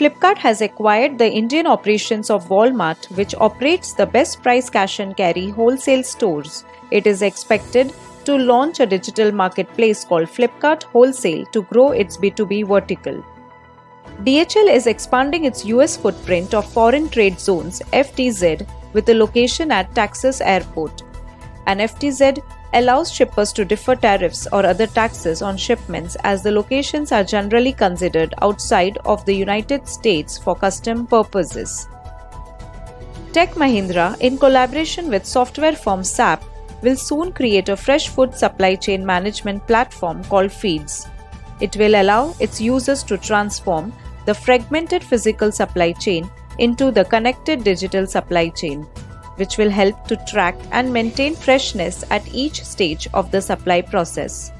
Flipkart has acquired the Indian operations of Walmart, which operates the best price cash and carry wholesale stores. It is expected to launch a digital marketplace called Flipkart Wholesale to grow its B2B vertical. DHL is expanding its US footprint of foreign trade zones FTZ with a location at Texas Airport. An FTZ allows shippers to defer tariffs or other taxes on shipments as the locations are generally considered outside of the United States for custom purposes. Tech Mahindra, in collaboration with software firm SAP, will soon create a fresh food supply chain management platform called Feeds. It will allow its users to transform the fragmented physical supply chain into the connected digital supply chain which will help to track and maintain freshness at each stage of the supply process.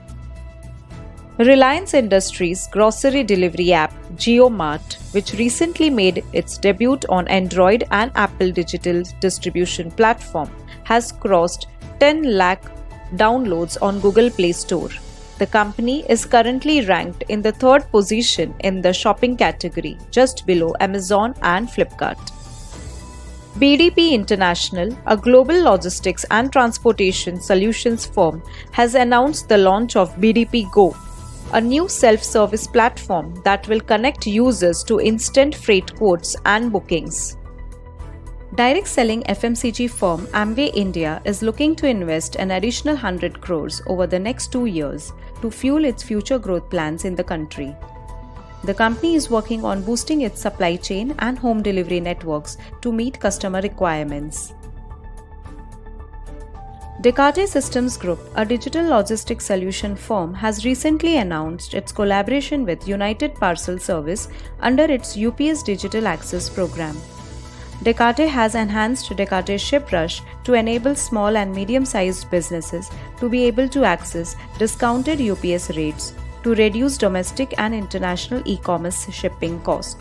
Reliance Industries' grocery delivery app JioMart, which recently made its debut on Android and Apple digital distribution platform, has crossed 10 lakh downloads on Google Play Store. The company is currently ranked in the third position in the shopping category, just below Amazon and Flipkart. BDP International, a global logistics and transportation solutions firm, has announced the launch of BDP Go, a new self service platform that will connect users to instant freight quotes and bookings. Direct selling FMCG firm Amway India is looking to invest an additional 100 crores over the next two years to fuel its future growth plans in the country. The company is working on boosting its supply chain and home delivery networks to meet customer requirements. Descartes Systems Group, a digital logistics solution firm, has recently announced its collaboration with United Parcel Service under its UPS Digital Access program. Descartes has enhanced Descartes ShipRush to enable small and medium sized businesses to be able to access discounted UPS rates to reduce domestic and international e-commerce shipping cost.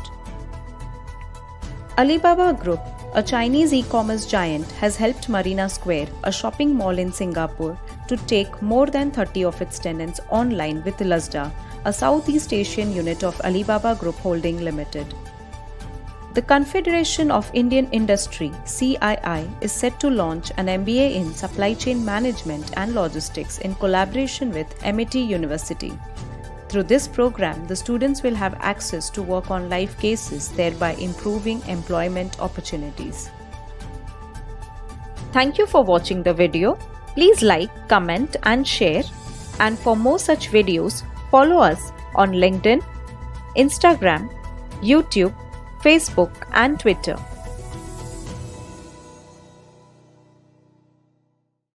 Alibaba Group, a Chinese e-commerce giant, has helped Marina Square, a shopping mall in Singapore, to take more than 30 of its tenants online with Lazada, a Southeast Asian unit of Alibaba Group Holding Limited. The Confederation of Indian Industry CII is set to launch an MBA in Supply Chain Management and Logistics in collaboration with Amity University. Through this program, the students will have access to work on live cases, thereby improving employment opportunities. Thank you for watching the video. Please like, comment and share. And for more such videos, follow us on LinkedIn, Instagram, YouTube, Facebook and Twitter.